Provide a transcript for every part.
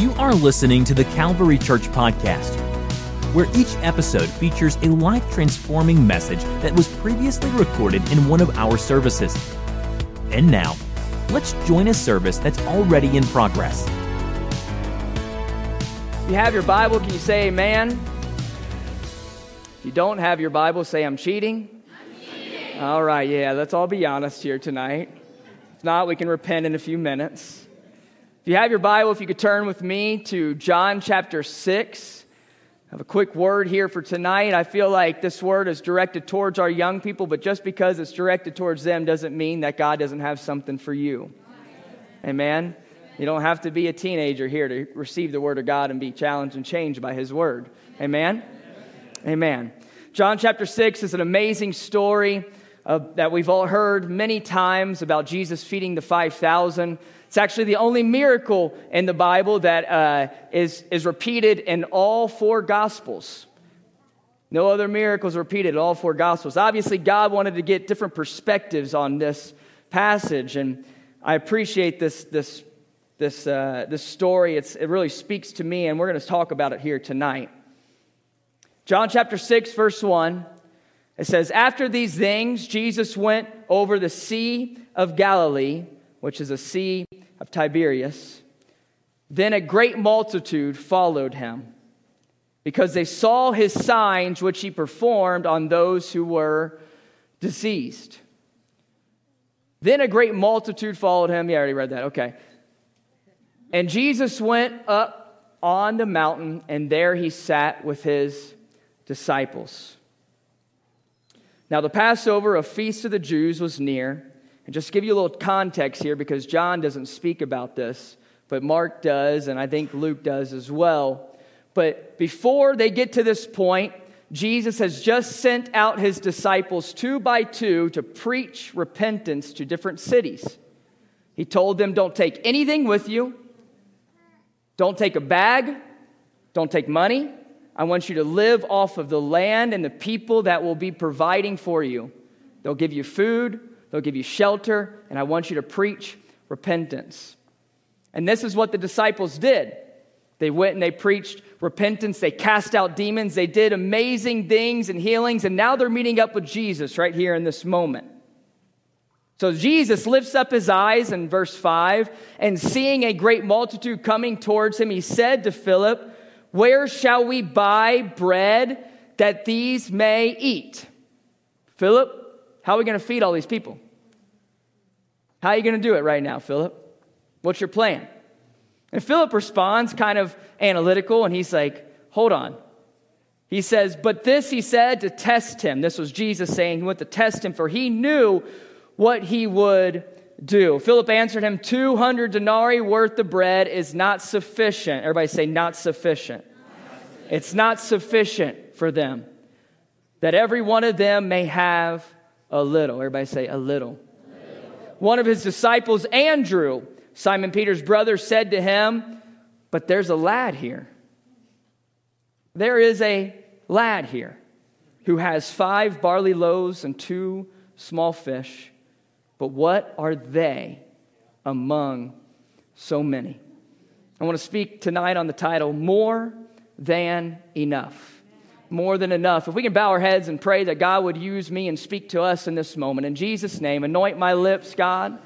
You are listening to the Calvary Church Podcast, where each episode features a life transforming message that was previously recorded in one of our services. And now, let's join a service that's already in progress. If you have your Bible, can you say amen? If you don't have your Bible, say I'm cheating. I'm cheating. All right, yeah, let's all be honest here tonight. If not, we can repent in a few minutes. If you have your Bible, if you could turn with me to John chapter 6. I have a quick word here for tonight. I feel like this word is directed towards our young people, but just because it's directed towards them doesn't mean that God doesn't have something for you. Amen. You don't have to be a teenager here to receive the word of God and be challenged and changed by his word. Amen. Amen. John chapter 6 is an amazing story uh, that we've all heard many times about Jesus feeding the 5,000. It's actually the only miracle in the Bible that uh, is is repeated in all four Gospels. No other miracles repeated in all four Gospels. Obviously, God wanted to get different perspectives on this passage, and I appreciate this, this, this, uh, this story. It's, it really speaks to me, and we're going to talk about it here tonight. John chapter 6, verse 1 it says, After these things, Jesus went over the Sea of Galilee, which is a sea of Tiberias. Then a great multitude followed him, because they saw his signs which he performed on those who were diseased. Then a great multitude followed him. Yeah, I already read that. Okay. And Jesus went up on the mountain, and there he sat with his disciples. Now, the Passover, a feast of the Jews, was near. And just to give you a little context here, because John doesn't speak about this, but Mark does, and I think Luke does as well. But before they get to this point, Jesus has just sent out his disciples two by two to preach repentance to different cities. He told them, Don't take anything with you, don't take a bag, don't take money, I want you to live off of the land and the people that will be providing for you. They'll give you food, they'll give you shelter, and I want you to preach repentance. And this is what the disciples did. They went and they preached repentance. They cast out demons. They did amazing things and healings. And now they're meeting up with Jesus right here in this moment. So Jesus lifts up his eyes in verse 5 and seeing a great multitude coming towards him, he said to Philip, where shall we buy bread that these may eat? Philip, how are we going to feed all these people? How are you going to do it right now, Philip? What's your plan? And Philip responds kind of analytical, and he's like, Hold on. He says, But this he said to test him. This was Jesus saying he went to test him, for he knew what he would do? Philip answered him, 200 denarii worth of bread is not sufficient. Everybody say, not sufficient. It's not sufficient for them that every one of them may have a little. Everybody say, a little. One of his disciples, Andrew, Simon Peter's brother, said to him, But there's a lad here. There is a lad here who has five barley loaves and two small fish. But what are they among so many? I want to speak tonight on the title More Than Enough. More than enough. If we can bow our heads and pray that God would use me and speak to us in this moment. In Jesus' name, anoint my lips, God.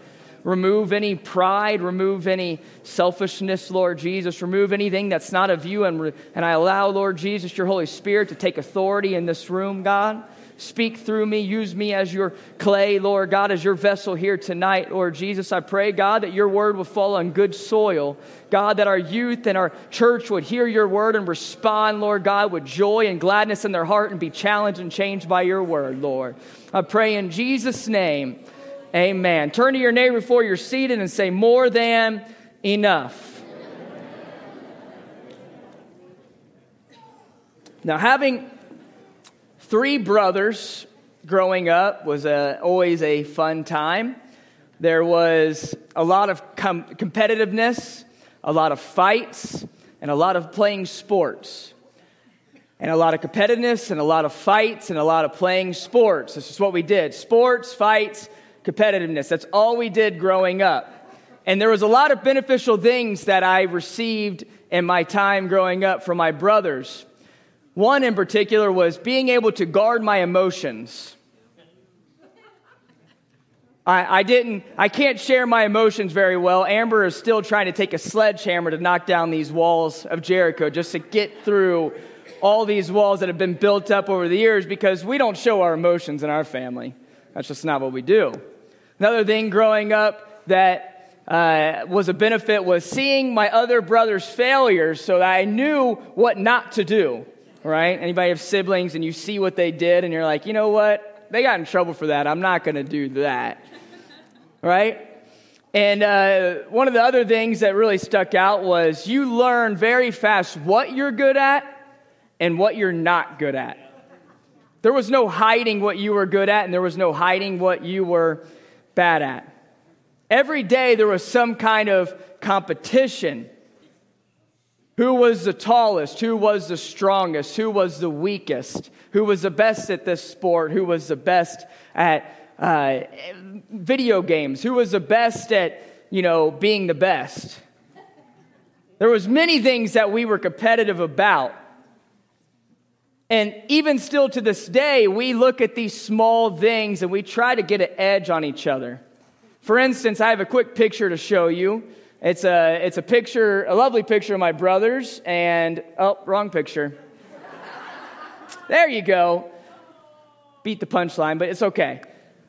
Remove any pride, remove any selfishness, Lord Jesus. Remove anything that's not of you. And, re- and I allow, Lord Jesus, your Holy Spirit to take authority in this room, God. Speak through me. Use me as your clay, Lord God, as your vessel here tonight, Lord Jesus. I pray, God, that your word will fall on good soil. God, that our youth and our church would hear your word and respond, Lord God, with joy and gladness in their heart and be challenged and changed by your word, Lord. I pray in Jesus' name, amen. Turn to your neighbor before you're seated and say, More than enough. Now, having Three brothers growing up was a, always a fun time. There was a lot of com- competitiveness, a lot of fights, and a lot of playing sports. And a lot of competitiveness, and a lot of fights, and a lot of playing sports. This is what we did sports, fights, competitiveness. That's all we did growing up. And there was a lot of beneficial things that I received in my time growing up from my brothers. One in particular was being able to guard my emotions. I, I, didn't, I can't share my emotions very well. Amber is still trying to take a sledgehammer to knock down these walls of Jericho just to get through all these walls that have been built up over the years because we don't show our emotions in our family. That's just not what we do. Another thing growing up that uh, was a benefit was seeing my other brother's failures so that I knew what not to do, right? Anybody have siblings and you see what they did and you're like, you know what? They got in trouble for that. I'm not going to do that, right? And uh, one of the other things that really stuck out was you learn very fast what you're good at and what you're not good at. There was no hiding what you were good at, and there was no hiding what you were bad at. Every day there was some kind of competition. Who was the tallest? Who was the strongest? Who was the weakest? Who was the best at this sport? Who was the best at uh, video games? Who was the best at, you know, being the best? There was many things that we were competitive about. And even still to this day, we look at these small things and we try to get an edge on each other. For instance, I have a quick picture to show you. It's a, it's a picture, a lovely picture of my brothers, and oh, wrong picture. there you go. Beat the punchline, but it's okay.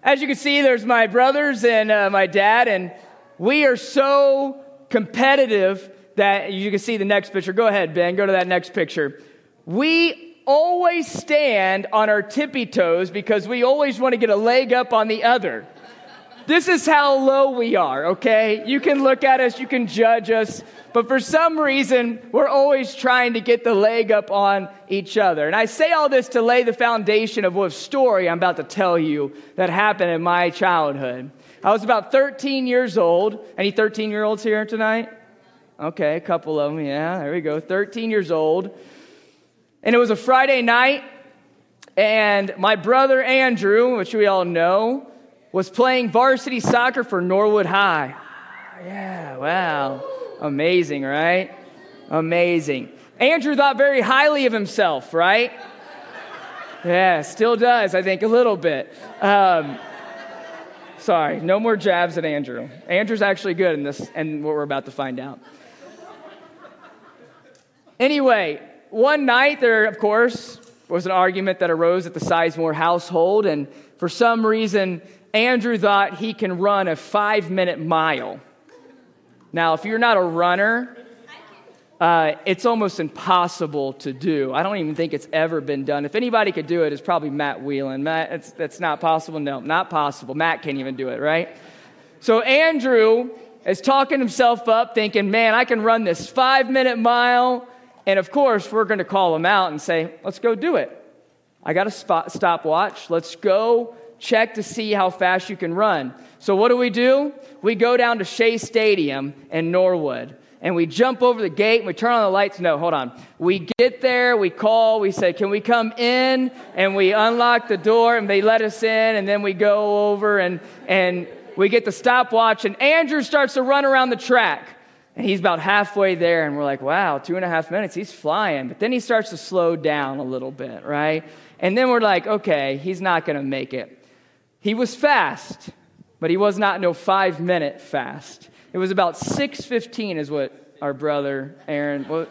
As you can see, there's my brothers and uh, my dad, and we are so competitive that you can see the next picture. Go ahead, Ben, go to that next picture. We always stand on our tippy toes because we always want to get a leg up on the other. This is how low we are, okay? You can look at us, you can judge us, but for some reason, we're always trying to get the leg up on each other. And I say all this to lay the foundation of what story I'm about to tell you that happened in my childhood. I was about 13 years old. Any 13 year olds here tonight? Okay, a couple of them, yeah, there we go. 13 years old. And it was a Friday night, and my brother Andrew, which we all know, was playing varsity soccer for Norwood High. Yeah, wow. Amazing, right? Amazing. Andrew thought very highly of himself, right? Yeah, still does, I think, a little bit. Um, sorry, no more jabs at Andrew. Andrew's actually good in this, and what we're about to find out. Anyway, one night, there, of course, was an argument that arose at the Sizemore household, and for some reason, Andrew thought he can run a five minute mile. Now, if you're not a runner, uh, it's almost impossible to do. I don't even think it's ever been done. If anybody could do it, it's probably Matt Whelan. Matt, it's, that's not possible. No, not possible. Matt can't even do it, right? So Andrew is talking himself up, thinking, man, I can run this five minute mile and of course, we're going to call him out and say, let's go do it. I got a spot, stopwatch. Let's go check to see how fast you can run. So, what do we do? We go down to Shea Stadium in Norwood and we jump over the gate and we turn on the lights. No, hold on. We get there, we call, we say, Can we come in? And we unlock the door and they let us in, and then we go over and, and we get the stopwatch, and Andrew starts to run around the track. And he's about halfway there, and we're like, wow, two and a half minutes, he's flying. But then he starts to slow down a little bit, right? And then we're like, okay, he's not going to make it. He was fast, but he was not no five minute fast. It was about 6.15 is what our brother Aaron, well,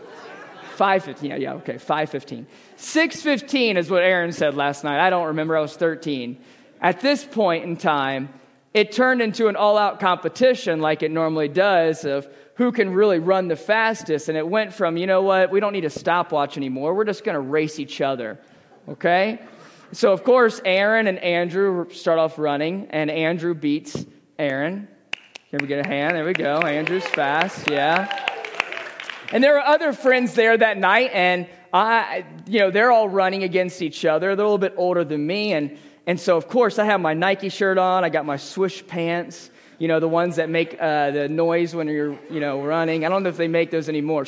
5.15, yeah, yeah, okay, 5.15. 6.15 is what Aaron said last night. I don't remember, I was 13. At this point in time, it turned into an all out competition like it normally does of who can really run the fastest. And it went from, you know what, we don't need a stopwatch anymore. We're just going to race each other. Okay? So, of course, Aaron and Andrew start off running, and Andrew beats Aaron. Can we get a hand? There we go. Andrew's fast. Yeah. And there were other friends there that night, and I, you know, they're all running against each other. They're a little bit older than me, and and so of course I have my Nike shirt on. I got my swoosh pants, you know, the ones that make uh, the noise when you're, you know, running. I don't know if they make those anymore,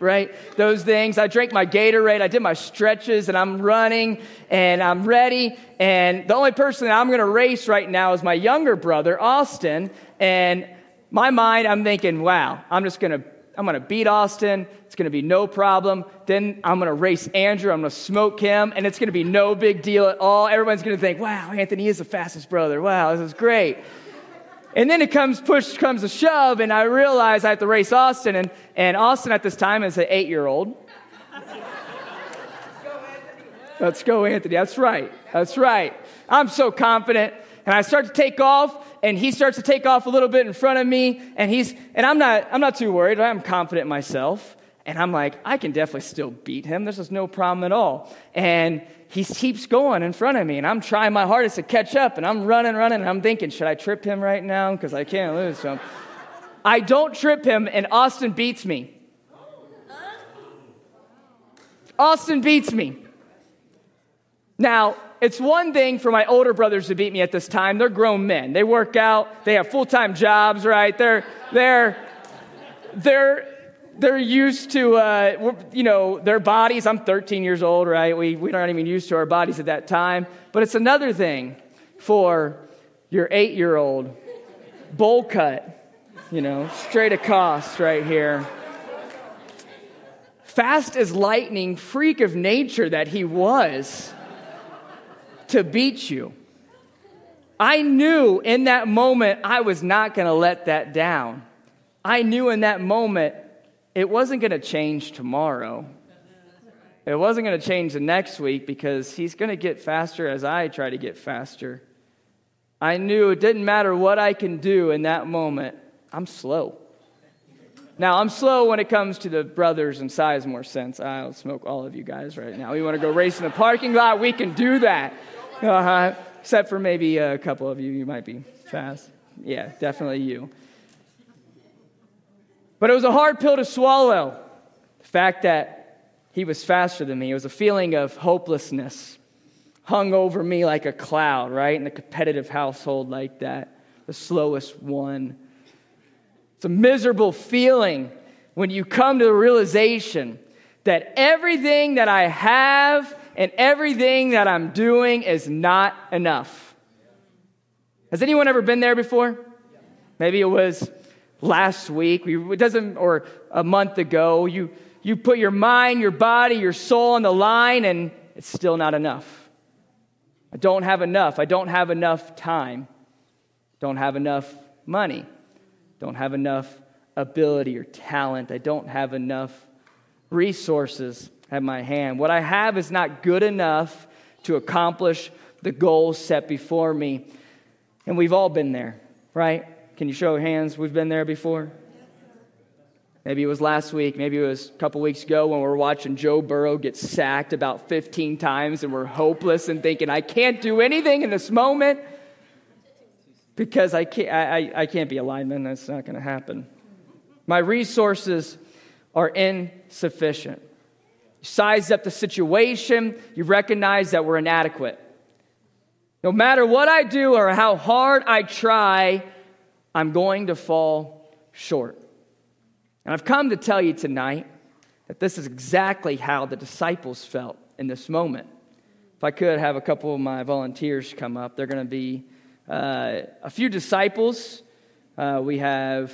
right? Those things. I drank my Gatorade, I did my stretches, and I'm running, and I'm ready. And the only person that I'm going to race right now is my younger brother, Austin. And my mind, I'm thinking, wow, I'm just going to I'm going to beat Austin. It's going to be no problem. Then I'm going to race Andrew. I'm going to smoke him, and it's going to be no big deal at all. Everyone's going to think, wow, Anthony is the fastest brother. Wow, this is great. And then it comes, push comes a shove, and I realize I have to race Austin. And, and Austin at this time is an eight year old. Let's go, Anthony. That's right. That's right. I'm so confident. And I start to take off, and he starts to take off a little bit in front of me, and he's and I'm not I'm not too worried. I'm confident myself. And I'm like, I can definitely still beat him. This is no problem at all. And he keeps going in front of me, and I'm trying my hardest to catch up, and I'm running, running, and I'm thinking, should I trip him right now? Because I can't lose. So I don't trip him, and Austin beats me. Austin beats me. Now, it's one thing for my older brothers to beat me at this time. They're grown men. They work out. They have full-time jobs, right? They're they're they're they're used to uh, you know their bodies. I'm 13 years old, right? We we aren't even used to our bodies at that time. But it's another thing for your eight-year-old bowl cut, you know, straight across right here. Fast as lightning, freak of nature that he was to beat you. I knew in that moment I was not going to let that down. I knew in that moment it wasn't going to change tomorrow. It wasn't going to change the next week because he's going to get faster as I try to get faster. I knew it didn't matter what I can do in that moment, I'm slow. Now, I'm slow when it comes to the brothers in Sizemore sense. I'll smoke all of you guys right now. We want to go race in the parking lot, we can do that. Uh-huh. Except for maybe a couple of you, you might be fast. Yeah, definitely you. But it was a hard pill to swallow. The fact that he was faster than me. It was a feeling of hopelessness hung over me like a cloud, right? In a competitive household like that, the slowest one. It's a miserable feeling when you come to the realization that everything that I have and everything that I'm doing is not enough. Has anyone ever been there before? Maybe it was last week, it doesn't, or a month ago. You, you put your mind, your body, your soul on the line, and it's still not enough. I don't have enough. I don't have enough time. Don't have enough money. Don't have enough ability or talent. I don't have enough resources at my hand. What I have is not good enough to accomplish the goals set before me. And we've all been there, right? Can you show hands? We've been there before. Maybe it was last week, maybe it was a couple weeks ago when we were watching Joe Burrow get sacked about 15 times and we're hopeless and thinking, I can't do anything in this moment because I can't, I, I can't be a lineman. That's not going to happen. My resources are insufficient You size up the situation, you recognize that we're inadequate. No matter what I do or how hard I try, I'm going to fall short. And I've come to tell you tonight that this is exactly how the disciples felt in this moment. If I could have a couple of my volunteers come up, they're going to be uh, a few disciples. Uh, we have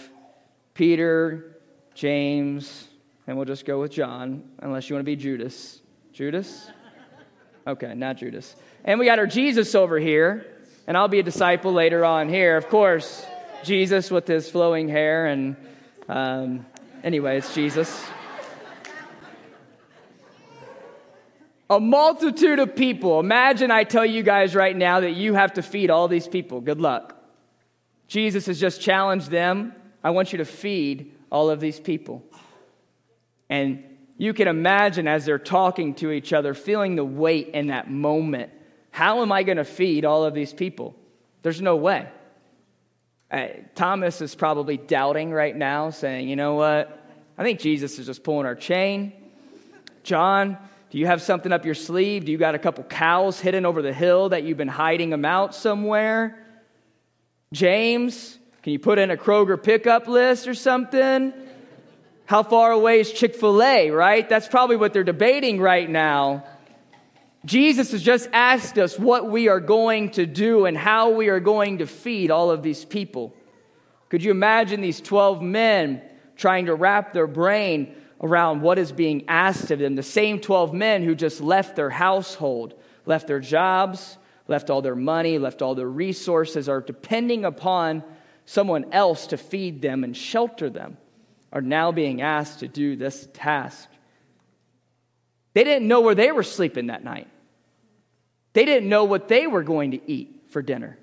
Peter, James, and we'll just go with John, unless you want to be Judas. Judas? Okay, not Judas. And we got our Jesus over here, and I'll be a disciple later on here. Of course, Jesus with his flowing hair, and um, anyway, it's Jesus. A multitude of people. Imagine I tell you guys right now that you have to feed all these people. Good luck. Jesus has just challenged them. I want you to feed all of these people. And you can imagine as they're talking to each other, feeling the weight in that moment. How am I going to feed all of these people? There's no way. Uh, Thomas is probably doubting right now, saying, you know what? I think Jesus is just pulling our chain. John, do you have something up your sleeve? Do you got a couple cows hidden over the hill that you've been hiding them out somewhere? James, can you put in a Kroger pickup list or something? How far away is Chick fil A, right? That's probably what they're debating right now. Jesus has just asked us what we are going to do and how we are going to feed all of these people. Could you imagine these 12 men trying to wrap their brain around what is being asked of them? The same 12 men who just left their household, left their jobs, left all their money, left all their resources, are depending upon someone else to feed them and shelter them, are now being asked to do this task. They didn't know where they were sleeping that night. They didn't know what they were going to eat for dinner.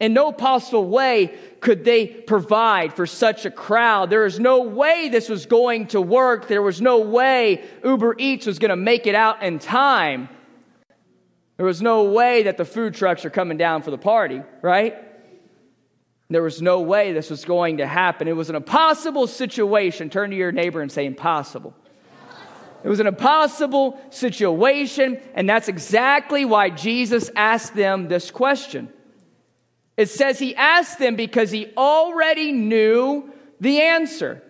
In no possible way could they provide for such a crowd. There is no way this was going to work. There was no way Uber Eats was going to make it out in time. There was no way that the food trucks are coming down for the party, right? There was no way this was going to happen. It was an impossible situation. Turn to your neighbor and say, impossible. It was an impossible situation, and that's exactly why Jesus asked them this question. It says he asked them because he already knew the answer.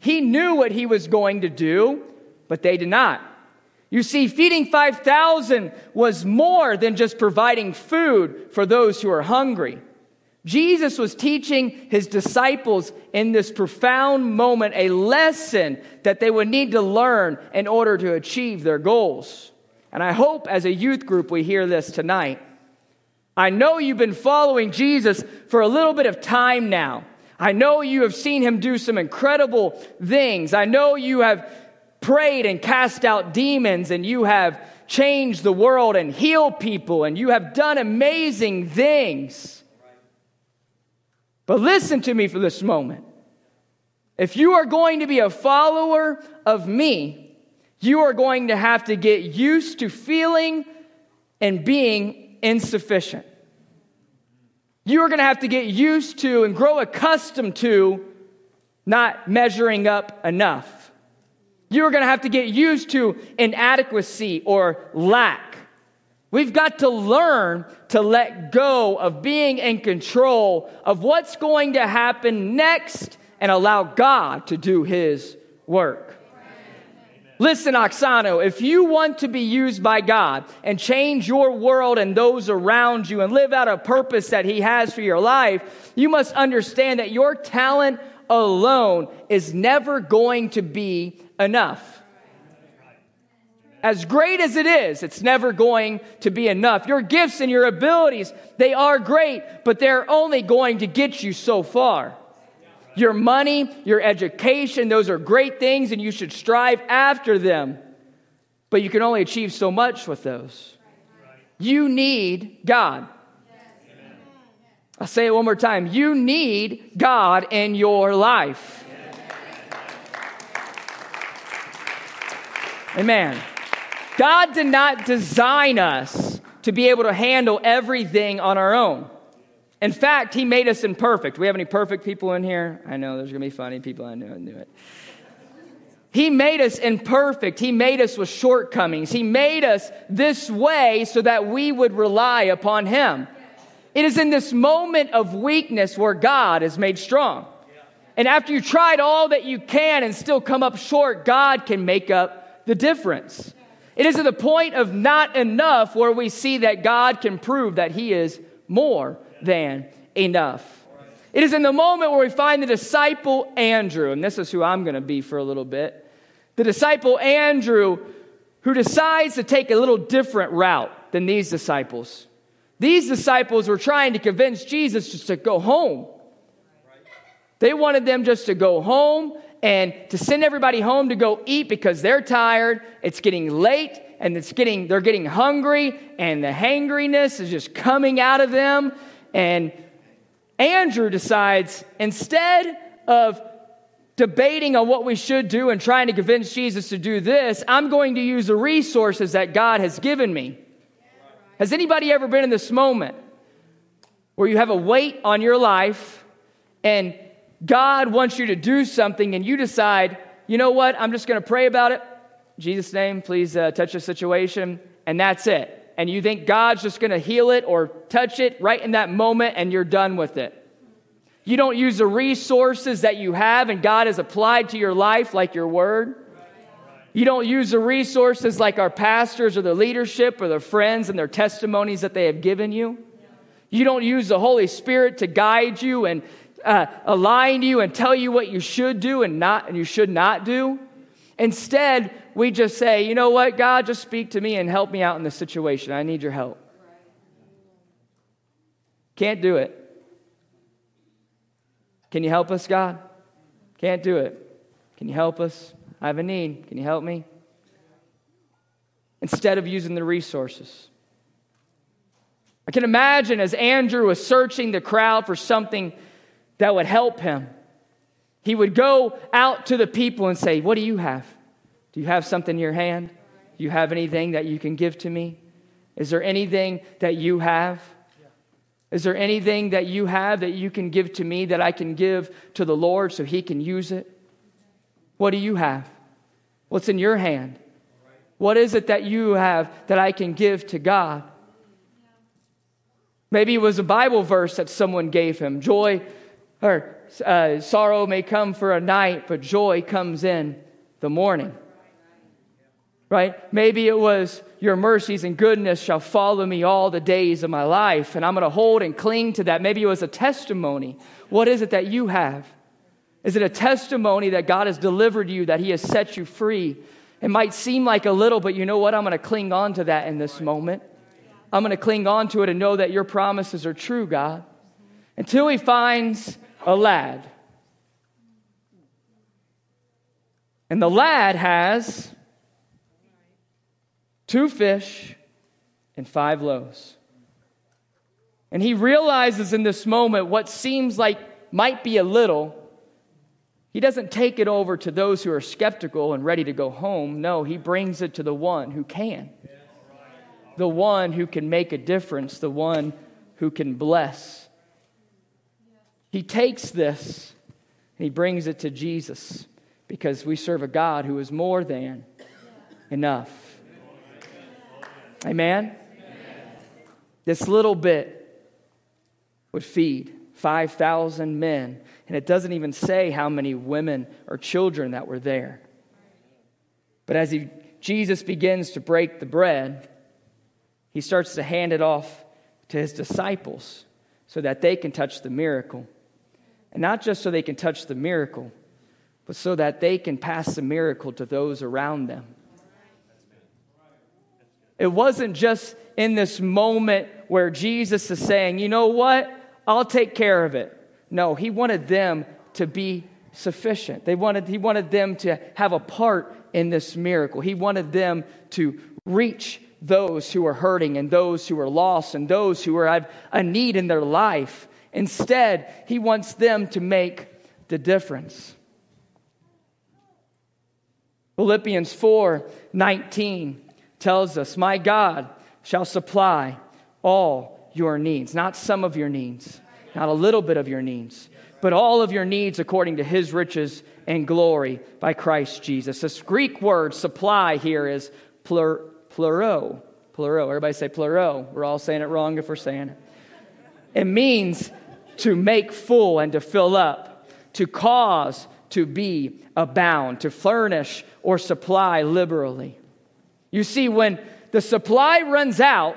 He knew what he was going to do, but they did not. You see, feeding 5,000 was more than just providing food for those who are hungry. Jesus was teaching his disciples in this profound moment a lesson that they would need to learn in order to achieve their goals. And I hope as a youth group we hear this tonight. I know you've been following Jesus for a little bit of time now. I know you have seen him do some incredible things. I know you have prayed and cast out demons and you have changed the world and healed people and you have done amazing things. But listen to me for this moment. If you are going to be a follower of me, you are going to have to get used to feeling and being insufficient. You are going to have to get used to and grow accustomed to not measuring up enough. You are going to have to get used to inadequacy or lack. We've got to learn to let go of being in control of what's going to happen next and allow God to do His work. Listen, Oksano, if you want to be used by God and change your world and those around you and live out a purpose that He has for your life, you must understand that your talent alone is never going to be enough. As great as it is, it's never going to be enough. Your gifts and your abilities, they are great, but they're only going to get you so far. Your money, your education, those are great things and you should strive after them. But you can only achieve so much with those. You need God. I'll say it one more time. You need God in your life. Amen. God did not design us to be able to handle everything on our own. In fact, He made us imperfect. We have any perfect people in here? I know there's going to be funny people. I knew, I knew it. He made us imperfect. He made us with shortcomings. He made us this way so that we would rely upon Him. It is in this moment of weakness where God is made strong. And after you tried all that you can and still come up short, God can make up the difference. It is at the point of not enough where we see that God can prove that He is more than enough. It is in the moment where we find the disciple Andrew, and this is who I'm going to be for a little bit. The disciple Andrew, who decides to take a little different route than these disciples. These disciples were trying to convince Jesus just to go home. They wanted them just to go home and to send everybody home to go eat because they're tired. It's getting late and it's getting they're getting hungry and the hangriness is just coming out of them and Andrew decides instead of debating on what we should do and trying to convince Jesus to do this, I'm going to use the resources that God has given me. Has anybody ever been in this moment where you have a weight on your life and God wants you to do something and you decide, you know what, I'm just going to pray about it. In Jesus' name, please uh, touch the situation, and that's it and you think God's just going to heal it or touch it right in that moment and you're done with it. You don't use the resources that you have and God has applied to your life, like your word. You don't use the resources like our pastors or the leadership or their friends and their testimonies that they have given you. You don't use the Holy Spirit to guide you and uh, align you and tell you what you should do and not and you should not do. Instead, we just say, you know what, God, just speak to me and help me out in this situation. I need your help. Can't do it. Can you help us, God? Can't do it. Can you help us? I have a need. Can you help me? Instead of using the resources. I can imagine as Andrew was searching the crowd for something that would help him, he would go out to the people and say, What do you have? Do you have something in your hand? Do you have anything that you can give to me? Is there anything that you have? Is there anything that you have that you can give to me that I can give to the Lord so He can use it? What do you have? What's in your hand? What is it that you have that I can give to God? Maybe it was a Bible verse that someone gave him. Joy or uh, sorrow may come for a night, but joy comes in the morning. Right? Maybe it was your mercies and goodness shall follow me all the days of my life, and I'm going to hold and cling to that. Maybe it was a testimony. What is it that you have? Is it a testimony that God has delivered you, that He has set you free? It might seem like a little, but you know what? I'm going to cling on to that in this moment. I'm going to cling on to it and know that your promises are true, God. Until He finds a lad. And the lad has two fish and five loaves. And he realizes in this moment what seems like might be a little. He doesn't take it over to those who are skeptical and ready to go home. No, he brings it to the one who can. The one who can make a difference, the one who can bless. He takes this and he brings it to Jesus because we serve a God who is more than enough. Amen? This little bit would feed 5,000 men, and it doesn't even say how many women or children that were there. But as he, Jesus begins to break the bread, he starts to hand it off to his disciples so that they can touch the miracle. And not just so they can touch the miracle, but so that they can pass the miracle to those around them. It wasn't just in this moment where Jesus is saying, you know what? I'll take care of it. No, he wanted them to be sufficient. They wanted, he wanted them to have a part in this miracle. He wanted them to reach those who are hurting and those who are lost and those who are, have a need in their life. Instead, he wants them to make the difference. Philippians 4 19 tells us, My God shall supply all your needs, not some of your needs, not a little bit of your needs, but all of your needs according to his riches and glory by Christ Jesus. This Greek word supply here is plur, pluro. Everybody say pluro. We're all saying it wrong if we're saying it. It means to make full and to fill up, to cause to be abound, to furnish or supply liberally. You see, when the supply runs out,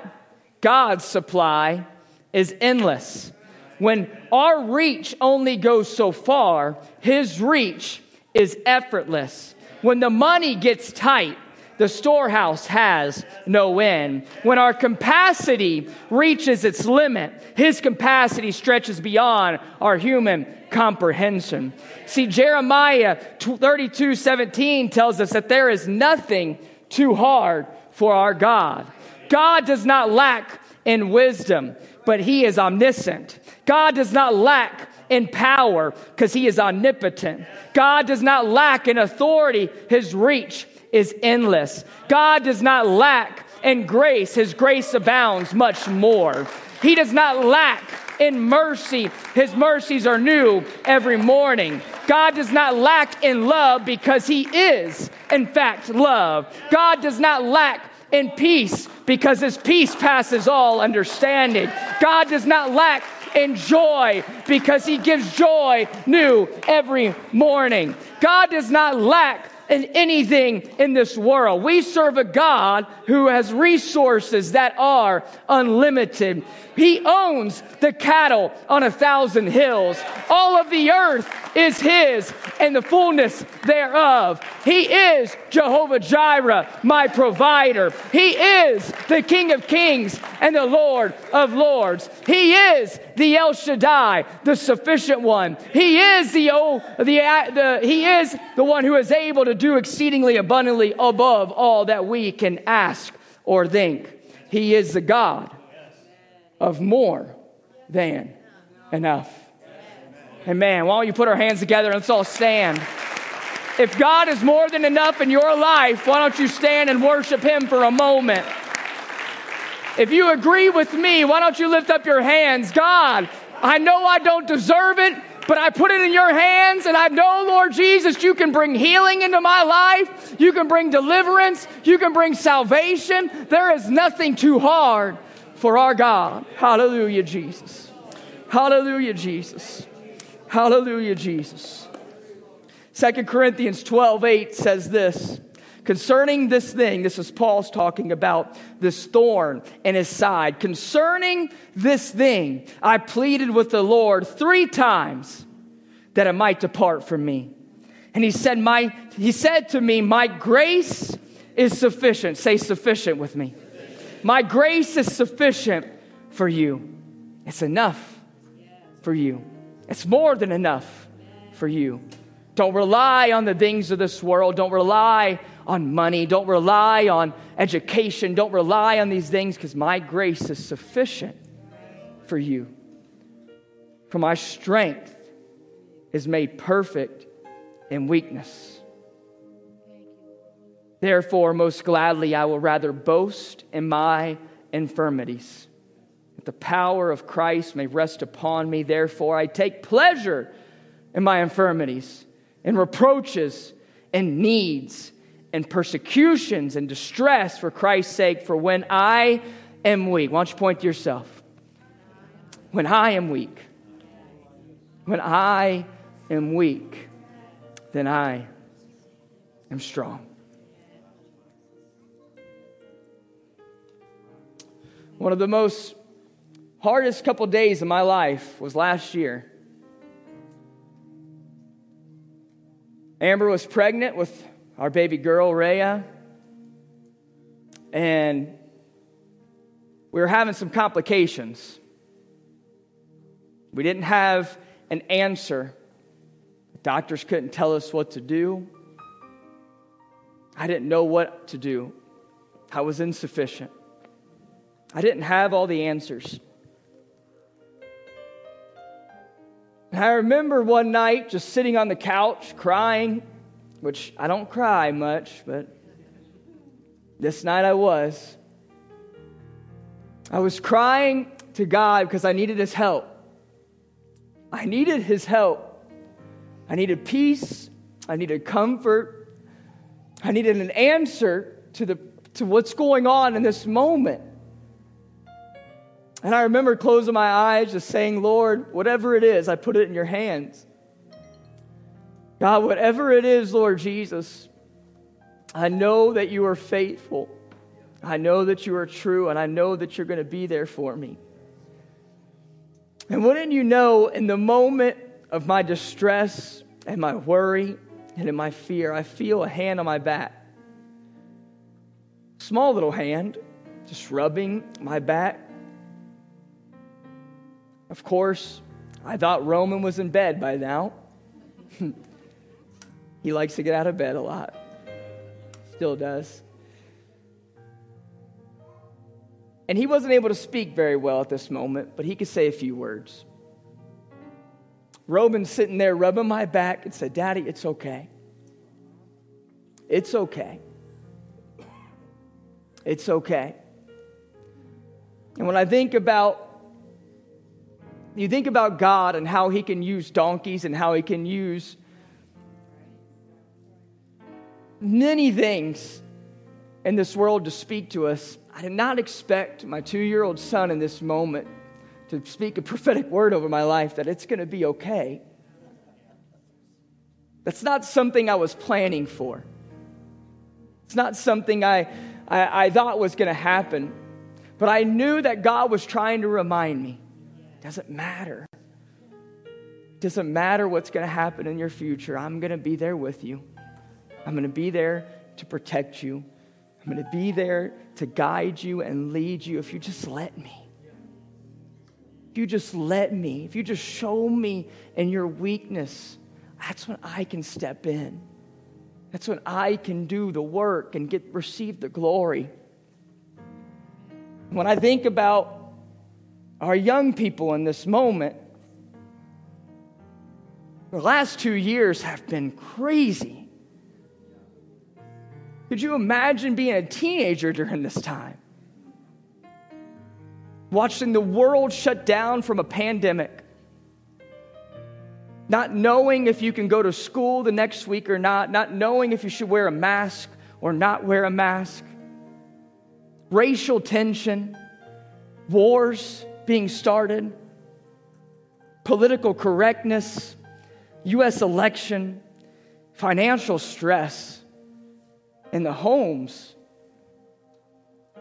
God's supply is endless. When our reach only goes so far, His reach is effortless. When the money gets tight, the storehouse has no end. When our capacity reaches its limit, His capacity stretches beyond our human comprehension. See, Jeremiah 32 17 tells us that there is nothing too hard for our God. God does not lack in wisdom, but He is omniscient. God does not lack in power because He is omnipotent. God does not lack in authority, His reach is endless. God does not lack in grace, His grace abounds much more. He does not lack in mercy, His mercies are new every morning. God does not lack in love because He is, in fact, love. God does not lack in peace because His peace passes all understanding. God does not lack in joy because He gives joy new every morning. God does not lack in anything in this world. We serve a God who has resources that are unlimited. He owns the cattle on a thousand hills. All of the earth is His and the fullness thereof. He is Jehovah Jireh, my provider. He is the King of kings and the Lord of lords. He is the El Shaddai, the sufficient one. He is the, oh, the, the, He is the one who is able to do exceedingly abundantly above all that we can ask or think. He is the God of more than enough. Amen. why don't you put our hands together and let's all stand? If God is more than enough in your life, why don't you stand and worship Him for a moment? If you agree with me, why don't you lift up your hands? God, I know I don't deserve it, but I put it in your hands, and I know, Lord Jesus, you can bring healing into my life. You can bring deliverance. You can bring salvation. There is nothing too hard for our God. Hallelujah, Jesus. Hallelujah, Jesus. Hallelujah, Jesus. 2 Corinthians 12 8 says this concerning this thing, this is Paul's talking about this thorn in his side. Concerning this thing, I pleaded with the Lord three times that it might depart from me. And he said, my, he said to me, My grace is sufficient. Say sufficient with me. My grace is sufficient for you. It's enough for you. It's more than enough for you. Don't rely on the things of this world. Don't rely on money. Don't rely on education. Don't rely on these things because my grace is sufficient for you. For my strength is made perfect in weakness. Therefore, most gladly, I will rather boast in my infirmities, that the power of Christ may rest upon me. Therefore, I take pleasure in my infirmities, in reproaches, and needs, and persecutions, and distress for Christ's sake. For when I am weak, why don't you point to yourself? When I am weak, when I am weak, then I am strong. One of the most hardest couple days of my life was last year. Amber was pregnant with our baby girl, Rhea, and we were having some complications. We didn't have an answer. Doctors couldn't tell us what to do. I didn't know what to do. I was insufficient. I didn't have all the answers. And I remember one night just sitting on the couch crying, which I don't cry much, but this night I was. I was crying to God because I needed His help. I needed His help. I needed peace. I needed comfort. I needed an answer to, the, to what's going on in this moment. And I remember closing my eyes, just saying, Lord, whatever it is, I put it in your hands. God, whatever it is, Lord Jesus, I know that you are faithful. I know that you are true, and I know that you're going to be there for me. And wouldn't you know, in the moment of my distress and my worry and in my fear, I feel a hand on my back. Small little hand, just rubbing my back. Of course, I thought Roman was in bed by now. he likes to get out of bed a lot, still does. And he wasn't able to speak very well at this moment, but he could say a few words. Roman's sitting there rubbing my back and said, Daddy, it's okay. It's okay. It's okay. And when I think about you think about God and how he can use donkeys and how he can use many things in this world to speak to us. I did not expect my two year old son in this moment to speak a prophetic word over my life that it's going to be okay. That's not something I was planning for. It's not something I, I, I thought was going to happen, but I knew that God was trying to remind me. It doesn't matter. It doesn't matter what's going to happen in your future. I'm going to be there with you. I'm going to be there to protect you. I'm going to be there to guide you and lead you if you just let me. If you just let me, if you just show me in your weakness, that's when I can step in. That's when I can do the work and get receive the glory. When I think about our young people in this moment, the last two years have been crazy. Could you imagine being a teenager during this time? Watching the world shut down from a pandemic. Not knowing if you can go to school the next week or not. Not knowing if you should wear a mask or not wear a mask. Racial tension. Wars being started. Political correctness. U.S. election. Financial stress and the homes.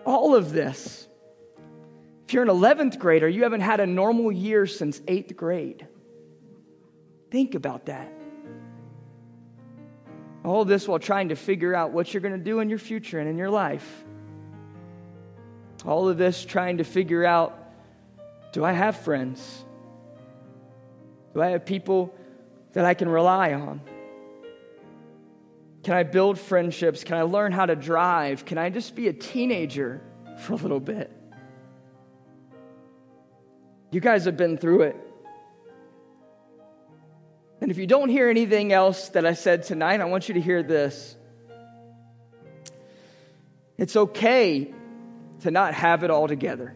All of this. If you're an 11th grader, you haven't had a normal year since eighth grade. Think about that. All this while trying to figure out what you're going to do in your future and in your life. All of this trying to figure out do I have friends? Do I have people that I can rely on? Can I build friendships? Can I learn how to drive? Can I just be a teenager for a little bit? You guys have been through it. And if you don't hear anything else that I said tonight, I want you to hear this. It's okay to not have it all together.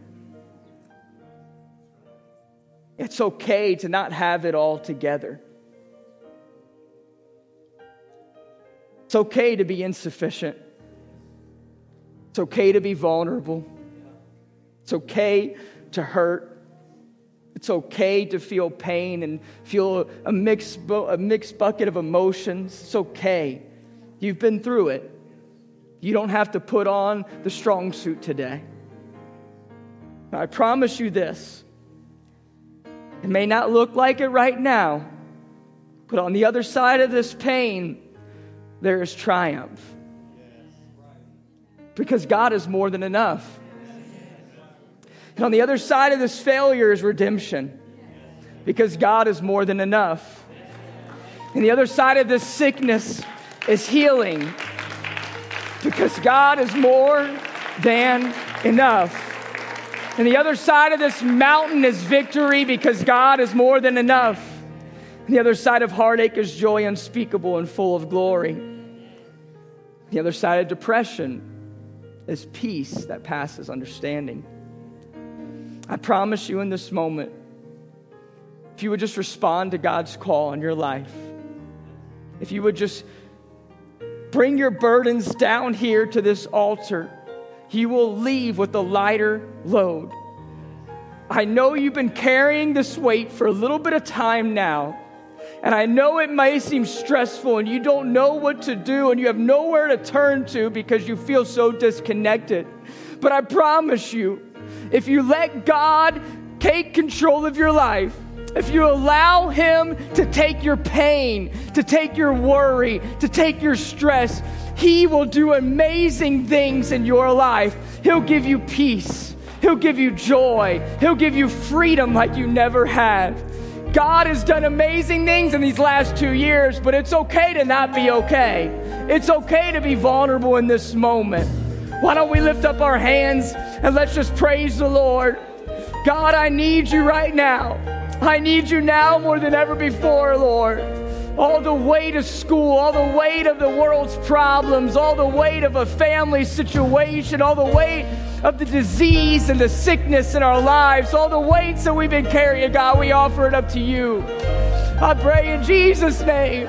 It's okay to not have it all together. It's okay to be insufficient. It's okay to be vulnerable. It's okay to hurt. It's okay to feel pain and feel a mixed, a mixed bucket of emotions. It's okay. You've been through it. You don't have to put on the strong suit today. I promise you this it may not look like it right now, but on the other side of this pain, there is triumph. Because God is more than enough. And on the other side of this failure is redemption. Because God is more than enough. And the other side of this sickness is healing. Because God is more than enough. And the other side of this mountain is victory because God is more than enough. And the other side of heartache is joy unspeakable and full of glory. The other side of depression is peace that passes understanding. I promise you in this moment, if you would just respond to God's call in your life, if you would just bring your burdens down here to this altar, you will leave with a lighter load. I know you've been carrying this weight for a little bit of time now. And I know it may seem stressful and you don't know what to do and you have nowhere to turn to because you feel so disconnected. But I promise you, if you let God take control of your life, if you allow Him to take your pain, to take your worry, to take your stress, He will do amazing things in your life. He'll give you peace, He'll give you joy, He'll give you freedom like you never had. God has done amazing things in these last two years, but it's okay to not be okay. It's okay to be vulnerable in this moment. Why don't we lift up our hands and let's just praise the Lord? God, I need you right now. I need you now more than ever before, Lord. All the weight of school, all the weight of the world's problems, all the weight of a family situation, all the weight of the disease and the sickness in our lives, all the weights that we've been carrying, God, we offer it up to you. I pray in Jesus' name,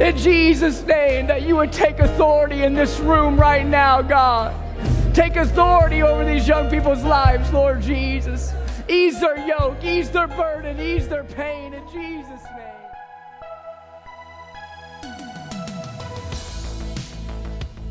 in Jesus' name, that you would take authority in this room right now, God. Take authority over these young people's lives, Lord Jesus. Ease their yoke, ease their burden, ease their pain in Jesus'